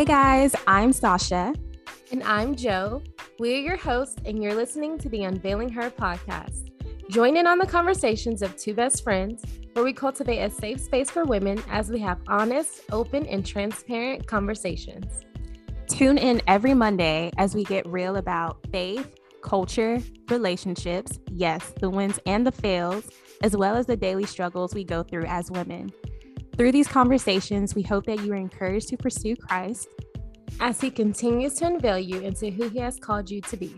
Hey guys, I'm Sasha. And I'm Joe. We're your hosts, and you're listening to the Unveiling Her podcast. Join in on the conversations of two best friends, where we cultivate a safe space for women as we have honest, open, and transparent conversations. Tune in every Monday as we get real about faith, culture, relationships, yes, the wins and the fails, as well as the daily struggles we go through as women. Through these conversations, we hope that you are encouraged to pursue Christ as he continues to unveil you into who he has called you to be.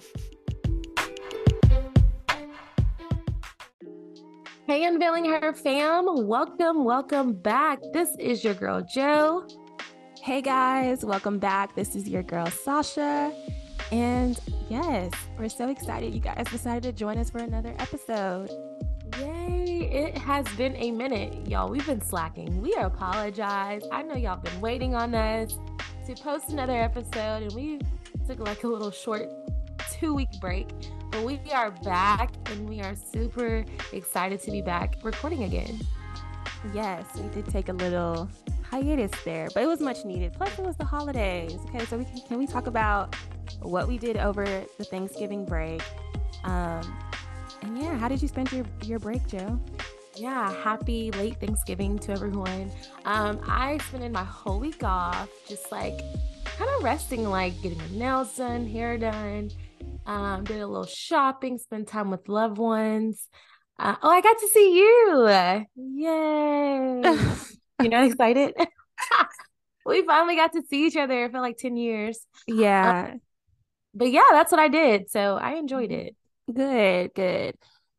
Hey, Unveiling Her fam, welcome, welcome back. This is your girl, Joe. Hey guys, welcome back. This is your girl, Sasha. And yes, we're so excited you guys decided to join us for another episode. Yay! It has been a minute, y'all. We've been slacking. We apologize. I know y'all been waiting on us to post another episode, and we took like a little short two week break. But we are back, and we are super excited to be back recording again. Yes, we did take a little hiatus there, but it was much needed. Plus, it was the holidays. Okay, so we can, can we talk about what we did over the Thanksgiving break? Um, and yeah, how did you spend your, your break, Joe? Yeah, happy late Thanksgiving to everyone. Um, I spent my whole week off just like kind of resting, like getting my nails done, hair done, um, did a little shopping, spend time with loved ones. Uh, oh, I got to see you. Yay. You're not excited? we finally got to see each other for like 10 years. Yeah. Um, but yeah, that's what I did. So I enjoyed mm-hmm. it. Good, good.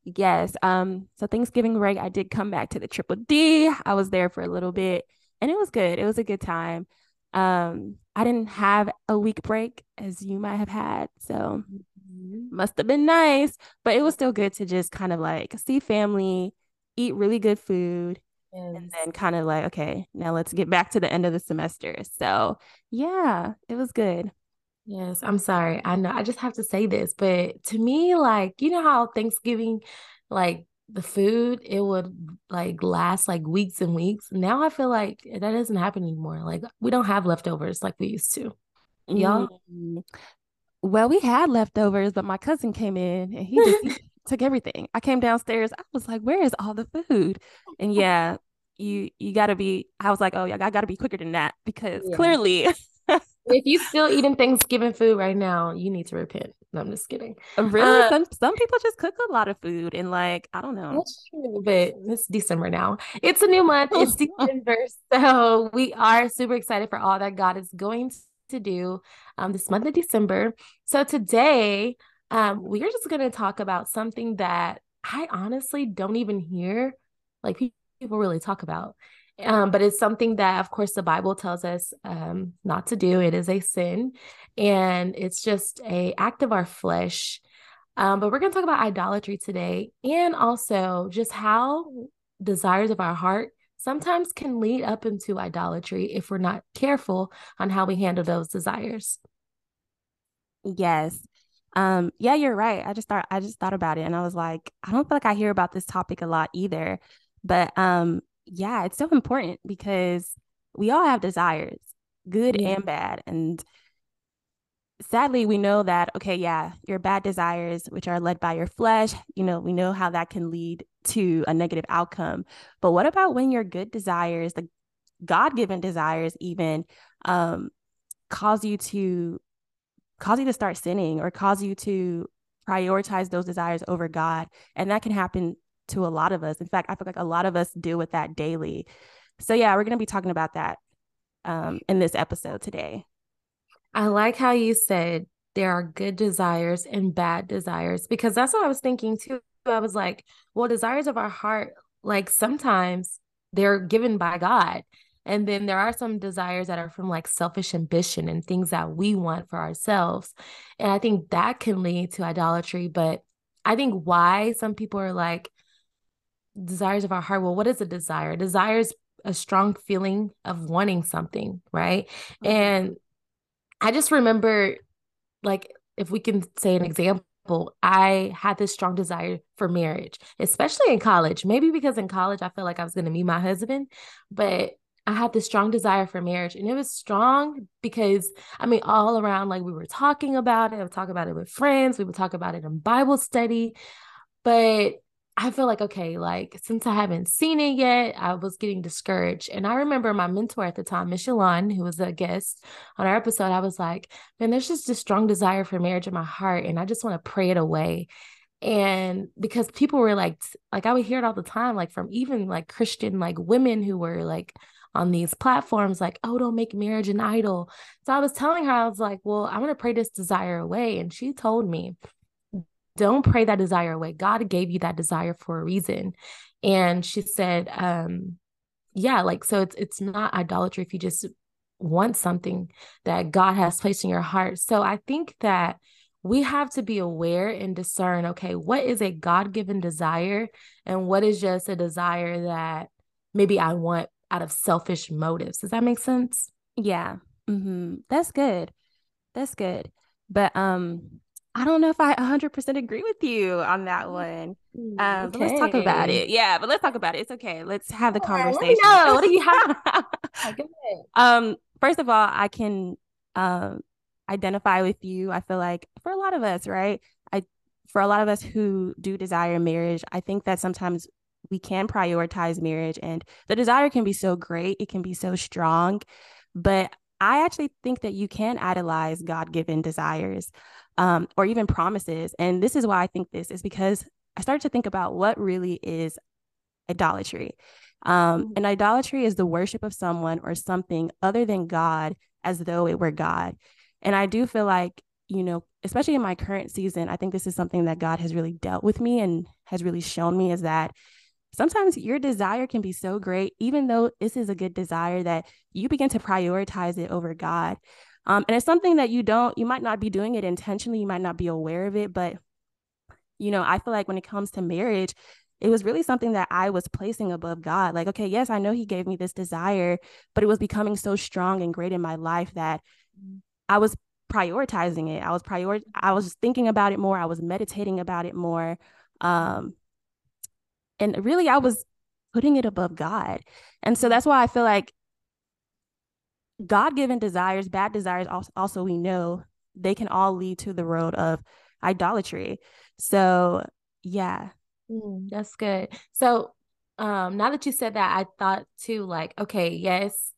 Yes. Um, so Thanksgiving break, I did come back to the triple D. I was there for a little bit and it was good. It was a good time. Um, I didn't have a week break as you might have had. So mm-hmm. must have been nice, but it was still good to just kind of like see family, eat really good food, yes. and then kind of like, okay, now let's get back to the end of the semester. So yeah, it was good. Yes, I'm sorry. I know I just have to say this, but to me, like, you know how Thanksgiving, like the food, it would like last like weeks and weeks. Now I feel like that doesn't happen anymore. Like we don't have leftovers like we used to. Y'all? Mm. Well, we had leftovers, but my cousin came in and he just took everything. I came downstairs. I was like, "Where is all the food?" And yeah, you you got to be. I was like, "Oh, yeah, I got to be quicker than that because yeah. clearly." if you still eating Thanksgiving food right now, you need to repent. No, I'm just kidding. Uh, really? Uh, some some people just cook a lot of food and like I don't know. But it's December now. It's a new month. It's December, so we are super excited for all that God is going to do um, this month of December. So today, um, we're just going to talk about something that I honestly don't even hear like people really talk about, um, but it's something that, of course, the Bible tells us um, not to do. It is a sin, and it's just a act of our flesh. Um, but we're going to talk about idolatry today, and also just how desires of our heart sometimes can lead up into idolatry if we're not careful on how we handle those desires. Yes. Um, yeah, you're right. I just thought I just thought about it and I was like, I don't feel like I hear about this topic a lot either. But um, yeah, it's so important because we all have desires, good yeah. and bad. And sadly, we know that, okay, yeah, your bad desires, which are led by your flesh, you know, we know how that can lead to a negative outcome. But what about when your good desires, the God given desires, even um, cause you to cause you to start sinning or cause you to prioritize those desires over God. And that can happen to a lot of us. In fact, I feel like a lot of us deal with that daily. So, yeah, we're going to be talking about that um, in this episode today. I like how you said there are good desires and bad desires because that's what I was thinking too. I was like, well, desires of our heart, like sometimes they're given by God. And then there are some desires that are from like selfish ambition and things that we want for ourselves. And I think that can lead to idolatry. But I think why some people are like, desires of our heart well what is a desire desire is a strong feeling of wanting something right mm-hmm. and i just remember like if we can say an example I had this strong desire for marriage, especially in college. Maybe because in college I felt like I was going to meet my husband, but I had this strong desire for marriage. And it was strong because, I mean, all around, like we were talking about it. I would talk about it with friends. We would talk about it in Bible study. But I feel like, okay, like since I haven't seen it yet, I was getting discouraged. And I remember my mentor at the time, Miss Shalon, who was a guest on our episode, I was like, man, there's just a strong desire for marriage in my heart. And I just want to pray it away and because people were like like i would hear it all the time like from even like christian like women who were like on these platforms like oh don't make marriage an idol so i was telling her i was like well i'm going to pray this desire away and she told me don't pray that desire away god gave you that desire for a reason and she said um yeah like so it's it's not idolatry if you just want something that god has placed in your heart so i think that we have to be aware and discern okay, what is a God given desire and what is just a desire that maybe I want out of selfish motives. Does that make sense? Yeah. Mm-hmm. That's good. That's good. But um, I don't know if I 100% agree with you on that one. Um, okay. let's talk about it. Yeah, but let's talk about it. It's okay. Let's have the conversation. No, what do you have? um, first of all, I can um identify with you. I feel like for a lot of us, right? I for a lot of us who do desire marriage, I think that sometimes we can prioritize marriage and the desire can be so great, it can be so strong, but I actually think that you can idolize God-given desires um, or even promises. And this is why I think this is because I started to think about what really is idolatry. Um, mm. and idolatry is the worship of someone or something other than God as though it were God. And I do feel like, you know, especially in my current season, I think this is something that God has really dealt with me and has really shown me is that sometimes your desire can be so great, even though this is a good desire, that you begin to prioritize it over God. Um, and it's something that you don't, you might not be doing it intentionally, you might not be aware of it, but you know, I feel like when it comes to marriage, it was really something that I was placing above God. Like, okay, yes, I know He gave me this desire, but it was becoming so strong and great in my life that I was prioritizing it. I was prior I was just thinking about it more. I was meditating about it more. Um and really I was putting it above God. And so that's why I feel like God-given desires, bad desires also, we know they can all lead to the road of idolatry. So, yeah. Mm, that's good. So, um now that you said that, I thought too like, okay, yes,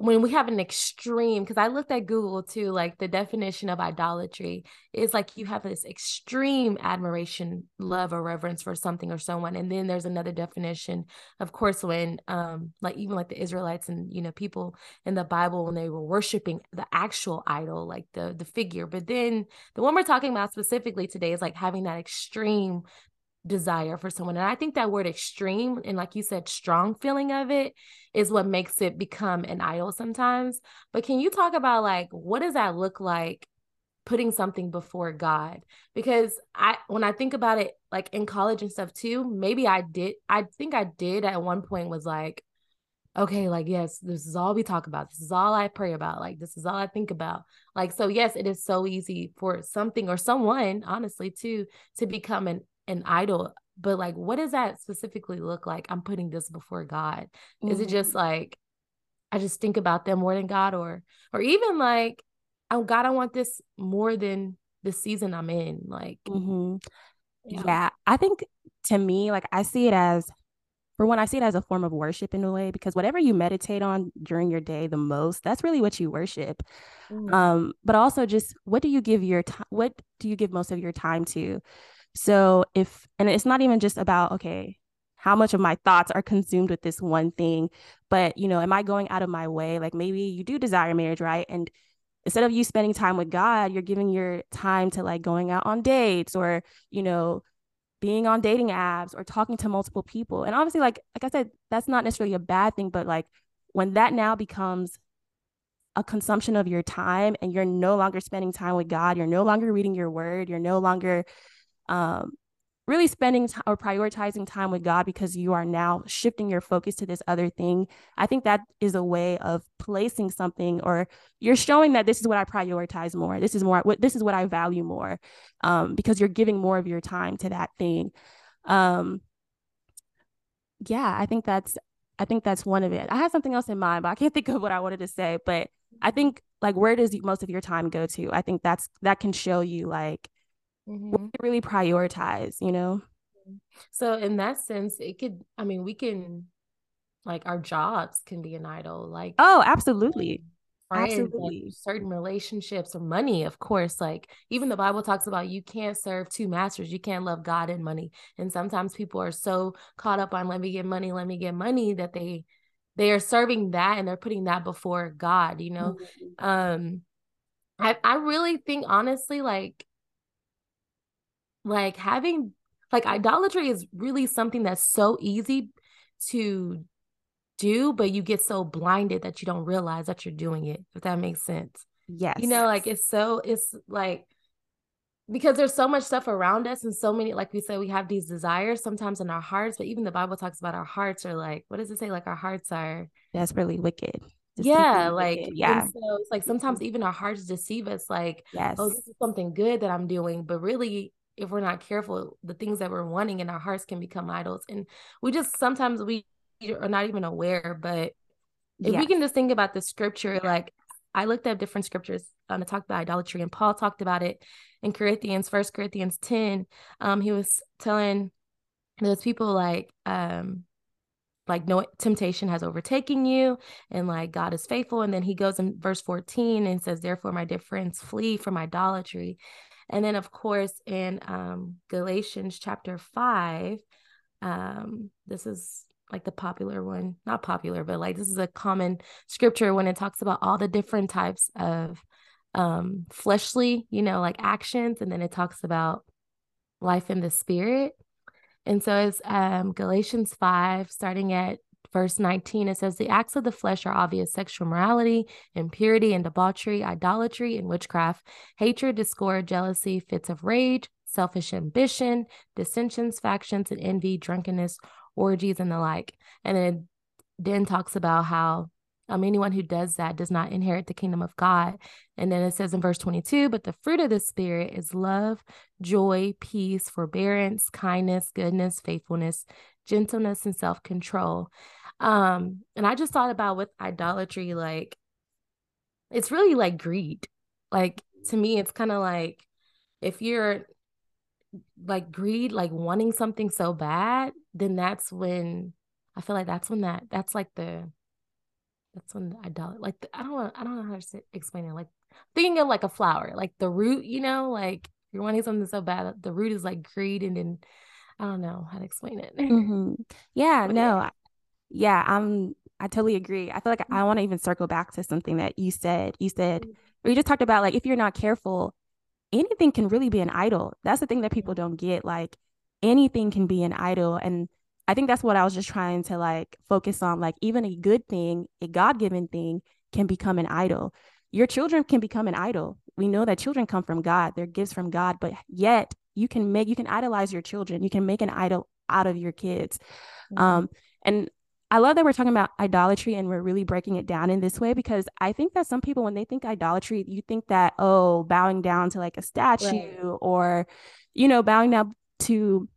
when we have an extreme because i looked at google too like the definition of idolatry is like you have this extreme admiration love or reverence for something or someone and then there's another definition of course when um like even like the israelites and you know people in the bible when they were worshiping the actual idol like the the figure but then the one we're talking about specifically today is like having that extreme desire for someone. And I think that word extreme and like you said, strong feeling of it is what makes it become an idol sometimes. But can you talk about like what does that look like putting something before God? Because I when I think about it like in college and stuff too, maybe I did I think I did at one point was like okay, like, yes, this is all we talk about. This is all I pray about. Like, this is all I think about. Like, so yes, it is so easy for something or someone, honestly, to to become an an idol but like what does that specifically look like i'm putting this before god mm-hmm. is it just mm-hmm. like i just think about them more than god or or even like oh god i want this more than the season i'm in like mm-hmm. yeah. yeah i think to me like i see it as for one i see it as a form of worship in a way because whatever you meditate on during your day the most that's really what you worship mm-hmm. um but also just what do you give your time what do you give most of your time to so if, and it's not even just about, okay, how much of my thoughts are consumed with this one thing, but, you know, am I going out of my way? Like maybe you do desire marriage, right? And instead of you spending time with God, you're giving your time to like going out on dates or, you know, being on dating apps or talking to multiple people. And obviously, like, like I said, that's not necessarily a bad thing, but like when that now becomes a consumption of your time and you're no longer spending time with God, you're no longer reading your word, you're no longer um, really spending t- or prioritizing time with God because you are now shifting your focus to this other thing. I think that is a way of placing something or you're showing that this is what I prioritize more. This is more what this is what I value more um, because you're giving more of your time to that thing. Um, yeah, I think that's I think that's one of it. I had something else in mind, but I can't think of what I wanted to say. But I think like where does most of your time go to? I think that's that can show you like mm-hmm. really prioritize, you know. So in that sense, it could. I mean, we can like our jobs can be an idol. Like oh, absolutely. Friends, Absolutely. Like certain relationships or money, of course. Like even the Bible talks about you can't serve two masters. You can't love God and money. And sometimes people are so caught up on let me get money, let me get money that they they are serving that and they're putting that before God, you know. Mm-hmm. Um I I really think honestly like like having like idolatry is really something that's so easy to do, but you get so blinded that you don't realize that you're doing it, if that makes sense. Yes. You know, like it's so, it's like, because there's so much stuff around us and so many, like we said, we have these desires sometimes in our hearts, but even the Bible talks about our hearts are like, what does it say? Like our hearts are desperately wicked. yeah, like wicked. yeah. So it's like sometimes even our hearts deceive us, like, oh, yes. oh, this is something good that I'm doing, but really if we're not careful, the things that we're wanting in our hearts can become idols. And we just sometimes we are not even aware. But if yes. we can just think about the scripture, like I looked up different scriptures um, to talk about idolatry, and Paul talked about it in Corinthians, First Corinthians 10. Um, he was telling those people like, um, like no temptation has overtaken you and like god is faithful and then he goes in verse 14 and says therefore my dear friends flee from idolatry and then of course in um galatians chapter 5 um this is like the popular one, not popular, but like this is a common scripture when it talks about all the different types of um fleshly, you know, like actions and then it talks about life in the spirit. And so it's um Galatians 5 starting at verse 19 it says the acts of the flesh are obvious sexual morality impurity and debauchery idolatry and witchcraft hatred discord jealousy fits of rage selfish ambition dissensions factions and envy drunkenness orgies and the like. And then then talks about how um, anyone who does that does not inherit the kingdom of God. And then it says in verse 22, but the fruit of the Spirit is love, joy, peace, forbearance, kindness, goodness, faithfulness, gentleness, and self control. Um, and I just thought about with idolatry, like it's really like greed. Like to me, it's kind of like if you're like greed, like wanting something so bad, then that's when I feel like that's when that that's like the that's when I don't like the, I don't know I don't know how to say, explain it. Like thinking of like a flower, like the root, you know, like you're wanting something so bad, the root is like greed, and then I don't know how to explain it. Mm-hmm. Yeah, but no, yeah. I'm I totally agree. I feel like I mm-hmm. want to even circle back to something that you said. You said, mm-hmm. or you just talked about like if you're not careful, anything can really be an idol. That's the thing that people don't get. Like anything can be an idol. And I think that's what I was just trying to like focus on. Like even a good thing, a God given thing can become an idol. Your children can become an idol. We know that children come from God, they're gifts from God, but yet you can make, you can idolize your children. You can make an idol out of your kids. Mm-hmm. Um, and I love that we're talking about idolatry and we're really breaking it down in this way because I think that some people, when they think idolatry, you think that, oh, bowing down to like a statue right. or, you know, bowing down to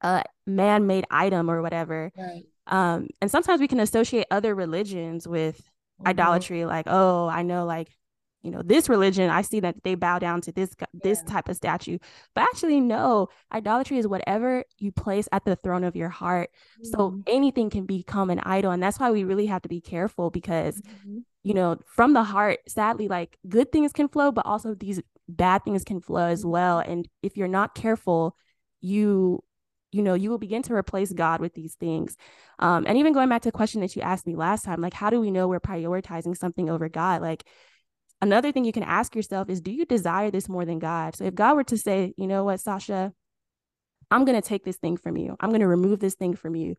a man made item or whatever. Right. Um, and sometimes we can associate other religions with mm-hmm. idolatry, like, oh, I know, like, you know this religion i see that they bow down to this this yeah. type of statue but actually no idolatry is whatever you place at the throne of your heart mm-hmm. so anything can become an idol and that's why we really have to be careful because mm-hmm. you know from the heart sadly like good things can flow but also these bad things can flow as well mm-hmm. and if you're not careful you you know you will begin to replace god with these things um, and even going back to the question that you asked me last time like how do we know we're prioritizing something over god like another thing you can ask yourself is do you desire this more than God? So if God were to say, you know what, Sasha, I'm going to take this thing from you, I'm going to remove this thing from you,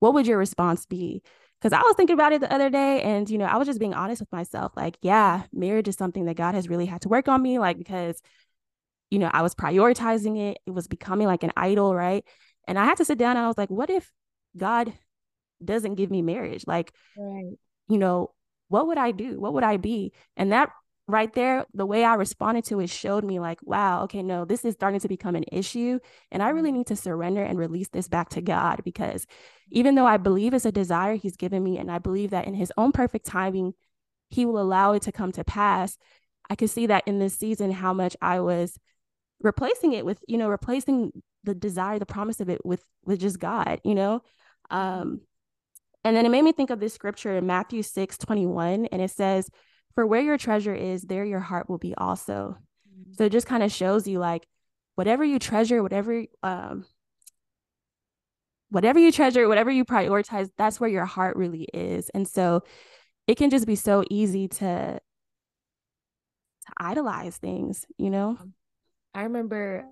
what would your response be? Because I was thinking about it the other day and, you know, I was just being honest with myself. Like, yeah, marriage is something that God has really had to work on me, like, because, you know, I was prioritizing it, it was becoming like an idol, right? And I had to sit down and I was like, what if God doesn't give me marriage? Like, right. you know, what would I do? What would I be? And that right there, the way I responded to it showed me like, wow, okay, no, this is starting to become an issue. And I really mm-hmm. need to surrender and release this back to God because even though I believe it's a desire He's given me, and I believe that in His own perfect timing, He will allow it to come to pass. I could see that in this season how much I was replacing it with, you know, replacing the desire, the promise of it with with just God, you know. Mm-hmm. Um, and then it made me think of this scripture in Matthew 6 21, and it says, For where your treasure is, there your heart will be also. Mm-hmm. So it just kind of shows you like whatever you treasure, whatever um whatever you treasure, whatever you prioritize, that's where your heart really is. And so it can just be so easy to to idolize things, you know? I remember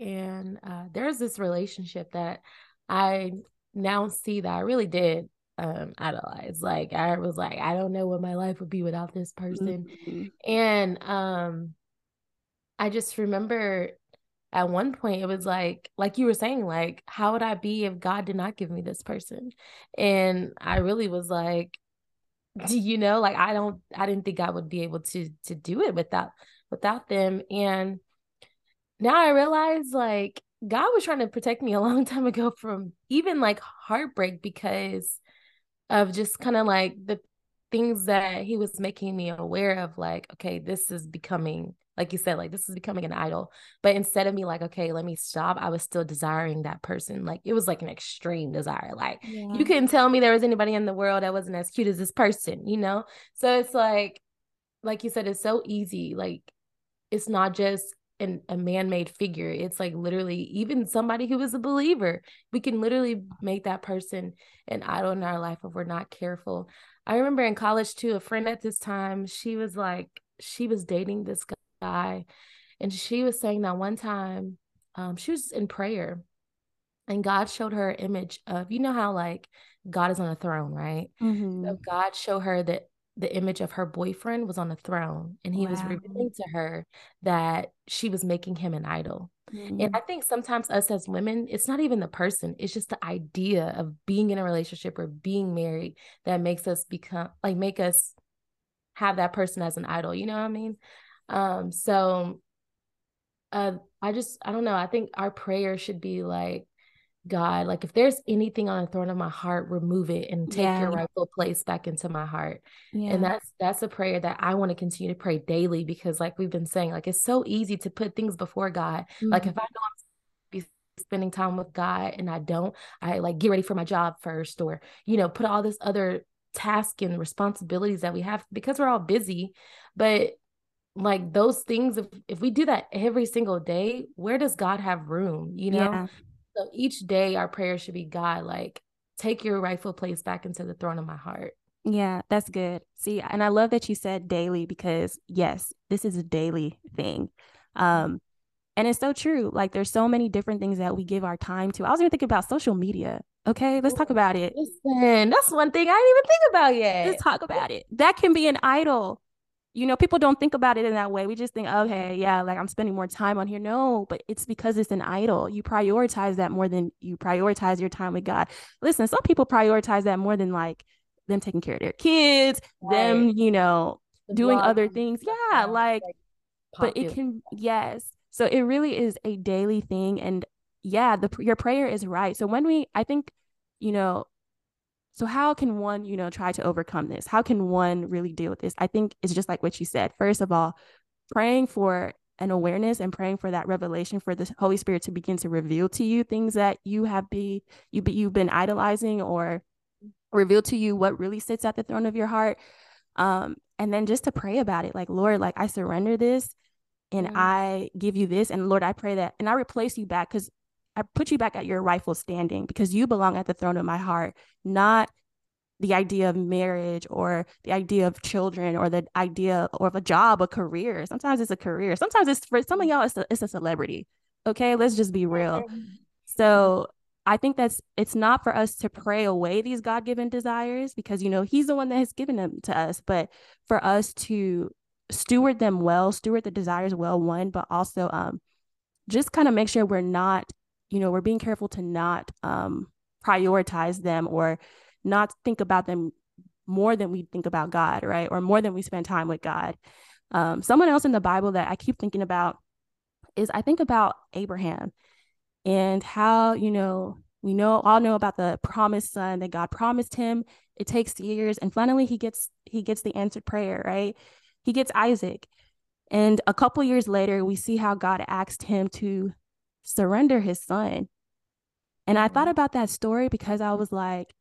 and uh, there's this relationship that I now see that I really did um idolize. Like I was like, I don't know what my life would be without this person. Mm-hmm. And um I just remember at one point it was like like you were saying like how would I be if God did not give me this person? And I really was like do you know like I don't I didn't think I would be able to to do it without without them and now I realize like God was trying to protect me a long time ago from even like heartbreak because of just kind of like the things that he was making me aware of like okay this is becoming like you said like this is becoming an idol but instead of me like okay let me stop i was still desiring that person like it was like an extreme desire like yeah. you couldn't tell me there was anybody in the world that wasn't as cute as this person you know so it's like like you said it's so easy like it's not just an, a man-made figure it's like literally even somebody who is a believer we can literally make that person an idol in our life if we're not careful i remember in college too a friend at this time she was like she was dating this guy and she was saying that one time um, she was in prayer and god showed her an image of you know how like god is on a throne right mm-hmm. so god showed her that the image of her boyfriend was on the throne and he wow. was revealing to her that she was making him an idol. Mm-hmm. And I think sometimes us as women, it's not even the person, it's just the idea of being in a relationship or being married that makes us become like make us have that person as an idol, you know what I mean? Um so uh I just I don't know, I think our prayer should be like God, like if there's anything on the throne of my heart, remove it and take yeah. your rightful place back into my heart. Yeah. And that's that's a prayer that I want to continue to pray daily because like we've been saying, like it's so easy to put things before God. Mm-hmm. Like if I know I'm spending time with God and I don't, I like get ready for my job first or you know, put all this other task and responsibilities that we have because we're all busy. But like those things if if we do that every single day where does god have room you know yeah. So each day our prayer should be God, like, take your rightful place back into the throne of my heart. Yeah, that's good. See, and I love that you said daily because yes, this is a daily thing. Um, and it's so true. Like there's so many different things that we give our time to. I was even thinking about social media. Okay, let's talk about it. Listen, that's one thing I didn't even think about yet. Let's talk about it. That can be an idol you know, people don't think about it in that way. We just think, okay, yeah, like I'm spending more time on here. No, but it's because it's an idol. You prioritize that more than you prioritize your time with God. Listen, some people prioritize that more than like them taking care of their kids, right. them, you know, the doing other things. Yeah, like, like but it can, yes. So it really is a daily thing. And yeah, the your prayer is right. So when we, I think, you know, so how can one, you know, try to overcome this? How can one really deal with this? I think it's just like what you said. First of all, praying for an awareness and praying for that revelation for the Holy Spirit to begin to reveal to you things that you have be you be, you've been idolizing or reveal to you what really sits at the throne of your heart. Um, and then just to pray about it, like Lord, like I surrender this and mm-hmm. I give you this, and Lord, I pray that, and I replace you back because I put you back at your rightful standing because you belong at the throne of my heart, not the idea of marriage or the idea of children or the idea or of a job, a career. Sometimes it's a career. Sometimes it's for some of y'all, it's a, it's a celebrity. Okay, let's just be real. So I think that's it's not for us to pray away these God given desires because you know He's the one that has given them to us, but for us to steward them well, steward the desires well, one, but also um, just kind of make sure we're not you know, we're being careful to not um, prioritize them or not think about them more than we think about God, right? Or more than we spend time with God. Um, someone else in the Bible that I keep thinking about is I think about Abraham and how, you know, we know all know about the promised son that God promised him. It takes years and finally he gets he gets the answered prayer, right? He gets Isaac. And a couple years later, we see how God asked him to surrender his son. And I thought mm-hmm. about that story because I was like,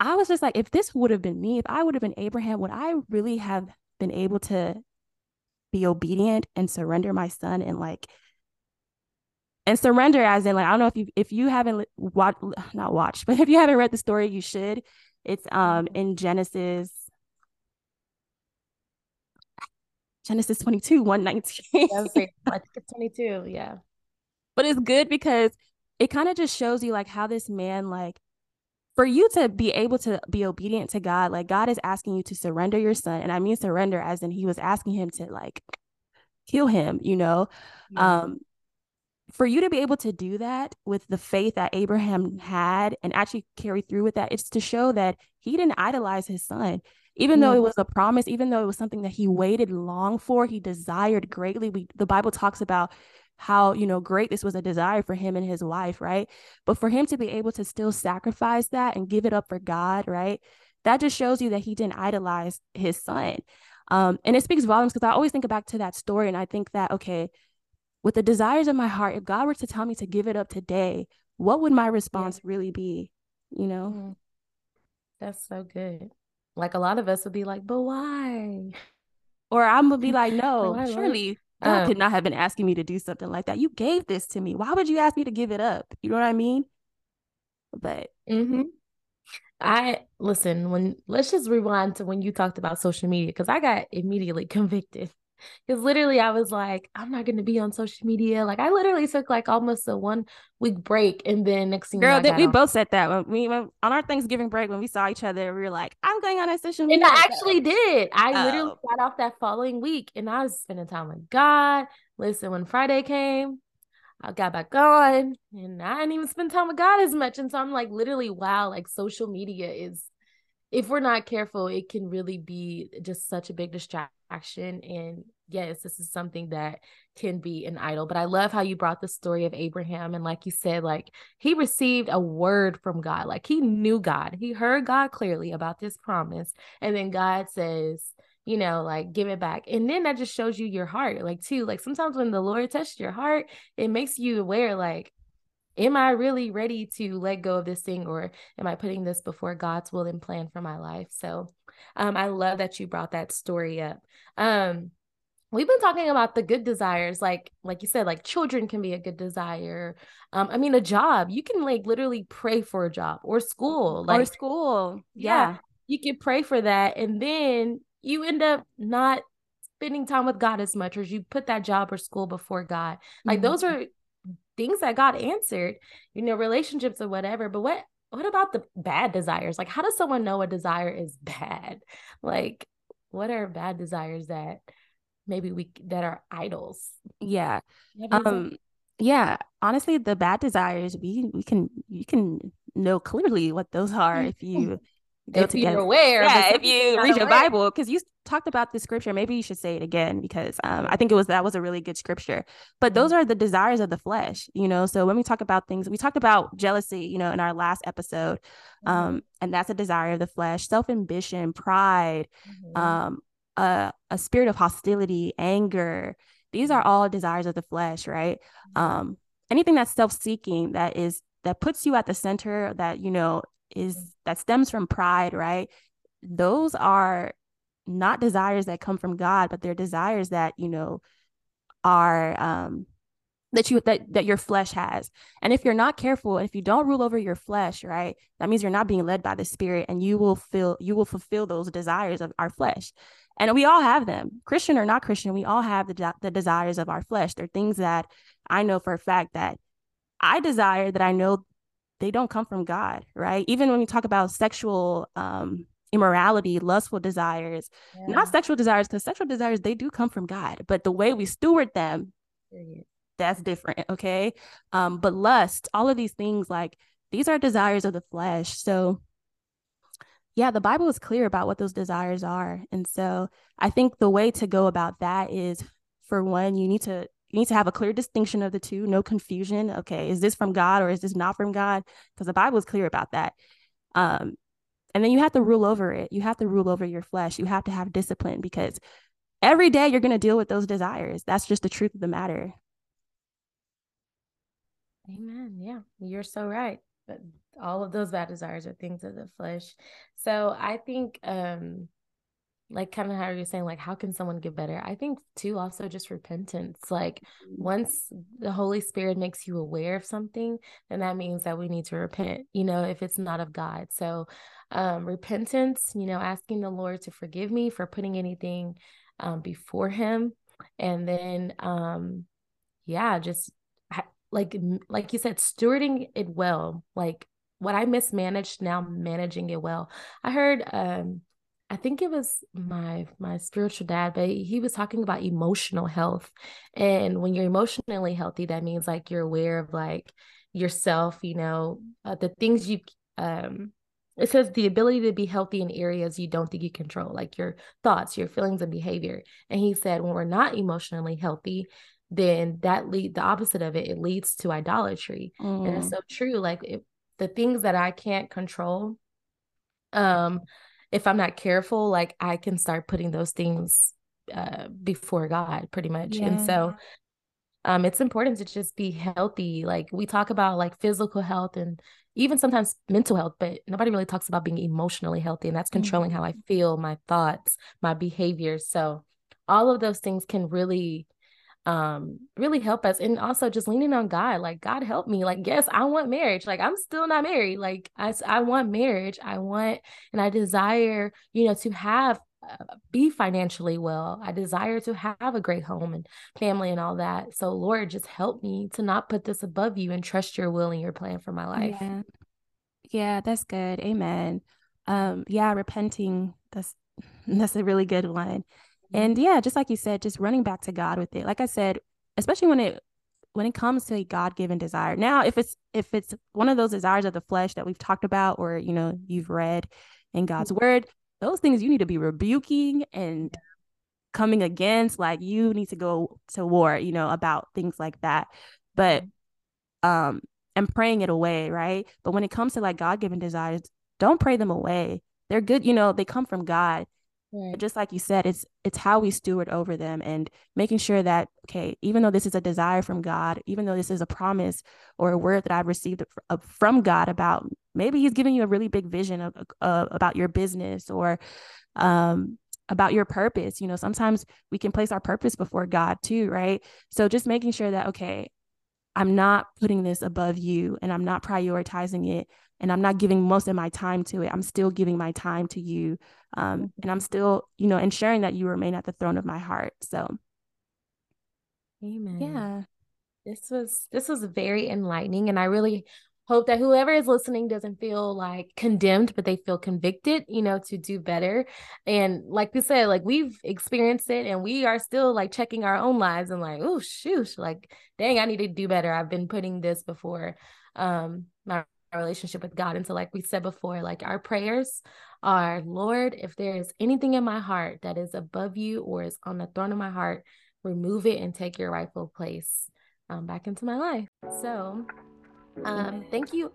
I was just like, if this would have been me, if I would have been Abraham, would I really have been able to be obedient and surrender my son and like and surrender as in like I don't know if you if you haven't watched not watched but if you haven't read the story you should it's um mm-hmm. in Genesis Genesis 22 119 I think it's 22 yeah but it's good because it kind of just shows you like how this man like for you to be able to be obedient to God, like God is asking you to surrender your son. And I mean surrender as in he was asking him to like kill him, you know. Yeah. Um for you to be able to do that with the faith that Abraham had and actually carry through with that, it's to show that he didn't idolize his son. Even though it was a promise, even though it was something that he waited long for, he desired greatly. We the Bible talks about how you know great this was a desire for him and his wife right but for him to be able to still sacrifice that and give it up for god right that just shows you that he didn't idolize his son um, and it speaks volumes because i always think back to that story and i think that okay with the desires of my heart if god were to tell me to give it up today what would my response yeah. really be you know mm. that's so good like a lot of us would be like but why or i'm gonna be like no surely God um, could not have been asking me to do something like that. You gave this to me. Why would you ask me to give it up? You know what I mean? But mm-hmm. I listen when let's just rewind to when you talked about social media because I got immediately convicted. Because literally, I was like, I'm not going to be on social media. Like, I literally took like almost a one week break, and then next thing, girl, that we on. both said that when we when, on our Thanksgiving break when we saw each other, we were like, I'm going on a social media. And I actually did. I oh. literally got off that following week, and I was spending time with God. Listen, when Friday came, I got back on, and I didn't even spend time with God as much. And so I'm like, literally, wow, like social media is if we're not careful, it can really be just such a big distraction. And yes, this is something that can be an idol. But I love how you brought the story of Abraham. And like you said, like he received a word from God, like he knew God, he heard God clearly about this promise. And then God says, you know, like give it back. And then that just shows you your heart. Like, too, like sometimes when the Lord touches your heart, it makes you aware, like, am I really ready to let go of this thing or am I putting this before God's will and plan for my life? So um, I love that you brought that story up. Um, we've been talking about the good desires like like you said like children can be a good desire um i mean a job you can like literally pray for a job or school like or school yeah, yeah you can pray for that and then you end up not spending time with god as much or you put that job or school before god like mm-hmm. those are things that God answered, you know, relationships or whatever. But what what about the bad desires? Like, how does someone know a desire is bad? Like, what are bad desires that maybe we that are idols? Yeah. Um yeah, honestly, the bad desires, we we can you can know clearly what those are if you go if together. You're aware, yeah. If you read your Bible, because you talked about the scripture, maybe you should say it again because um, I think it was that was a really good scripture. But those mm-hmm. are the desires of the flesh, you know. So when we talk about things, we talked about jealousy, you know, in our last episode, mm-hmm. um, and that's a desire of the flesh, self ambition, pride, mm-hmm. um, a a spirit of hostility, anger. These are all desires of the flesh, right? Mm-hmm. Um, anything that's self seeking that is that puts you at the center that you know is that stems from pride, right? Those are not desires that come from God, but they're desires that, you know, are um that you that that your flesh has. And if you're not careful, if you don't rule over your flesh, right? That means you're not being led by the spirit and you will feel you will fulfill those desires of our flesh. And we all have them. Christian or not Christian, we all have the the desires of our flesh. They're things that I know for a fact that I desire that I know they don't come from God, right? Even when we talk about sexual um, immorality, lustful desires, yeah. not sexual desires, because sexual desires, they do come from God, but the way we steward them, that's different, okay? Um, but lust, all of these things, like these are desires of the flesh. So yeah, the Bible is clear about what those desires are. And so I think the way to go about that is for one, you need to you need to have a clear distinction of the two, no confusion. Okay, is this from God or is this not from God? Because the Bible is clear about that. Um, and then you have to rule over it. You have to rule over your flesh. You have to have discipline because every day you're going to deal with those desires. That's just the truth of the matter. Amen. Yeah, you're so right. But all of those bad desires are things of the flesh. So I think um like kind of how you're saying like how can someone get better? I think too also just repentance like mm-hmm. once the holy spirit makes you aware of something then that means that we need to repent you know if it's not of god. So um repentance you know asking the lord to forgive me for putting anything um before him and then um yeah just like like you said stewarding it well like what i mismanaged now managing it well. I heard um I think it was my my spiritual dad, but he was talking about emotional health. And when you're emotionally healthy, that means like you're aware of like yourself, you know, uh, the things you um it says the ability to be healthy in areas you don't think you control, like your thoughts, your feelings and behavior. And he said when we're not emotionally healthy, then that lead the opposite of it, it leads to idolatry. Mm. And it's mm. so true. Like if the things that I can't control, um, if I'm not careful, like I can start putting those things uh, before God pretty much. Yeah. And so um, it's important to just be healthy. Like we talk about like physical health and even sometimes mental health, but nobody really talks about being emotionally healthy. And that's controlling mm-hmm. how I feel, my thoughts, my behaviors. So all of those things can really um really help us and also just leaning on god like god help me. Like yes i want marriage like i'm still not married like i i want marriage i want and i desire you know to have uh, be financially well i desire to have a great home and family and all that so lord just help me to not put this above you and trust your will and your plan for my life. Yeah, yeah that's good amen. Um yeah repenting that's that's a really good one and yeah just like you said just running back to god with it. Like i said especially when it when it comes to a god-given desire. Now if it's if it's one of those desires of the flesh that we've talked about or you know you've read in god's mm-hmm. word those things you need to be rebuking and coming against like you need to go to war you know about things like that. But mm-hmm. um and praying it away right? But when it comes to like god-given desires don't pray them away. They're good you know they come from god Right. Just like you said, it's it's how we steward over them and making sure that okay, even though this is a desire from God, even though this is a promise or a word that I've received from God about maybe He's giving you a really big vision of uh, about your business or um, about your purpose. You know, sometimes we can place our purpose before God too, right? So just making sure that okay, I'm not putting this above you and I'm not prioritizing it and I'm not giving most of my time to it. I'm still giving my time to you. Um, and I'm still, you know, ensuring that you remain at the throne of my heart. So, amen. Yeah. This was this was very enlightening and I really hope that whoever is listening doesn't feel like condemned but they feel convicted you know to do better and like you said like we've experienced it and we are still like checking our own lives and like oh shoot like dang i need to do better i've been putting this before um my relationship with god and so like we said before like our prayers are lord if there is anything in my heart that is above you or is on the throne of my heart remove it and take your rightful place um, back into my life so um, thank you.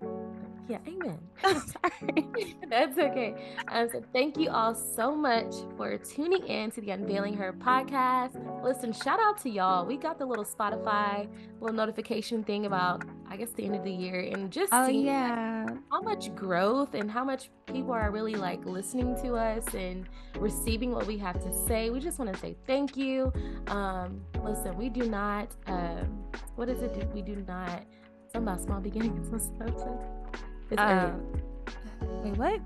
Yeah, amen. Sorry. That's okay. Um, so thank you all so much for tuning in to the Unveiling Her podcast. Listen, shout out to y'all. We got the little Spotify little notification thing about I guess the end of the year and just oh, seeing yeah. how much growth and how much people are really like listening to us and receiving what we have to say. We just want to say thank you. Um, listen, we do not um, what is it? We do not Something about small beginnings or something. It's um, wait, what?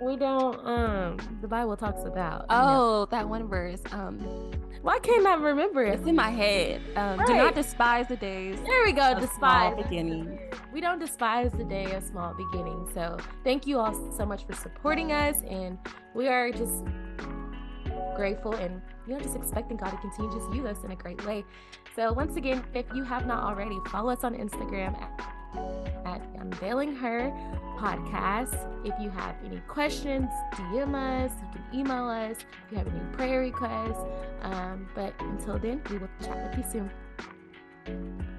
We don't. Um, the Bible talks about. Oh, know. that one verse. Um, why can't I remember it? It's in my head. Um, right. do not despise the days. There we go. Despise beginning. We don't despise the day of small beginnings. So thank you all so much for supporting us, and we are just grateful and you know just expecting God to continue to use us in a great way. So once again, if you have not already, follow us on Instagram at at Unveiling Her podcast. If you have any questions, DM us. You can email us if you have any prayer requests. Um, but until then, we will chat with you soon.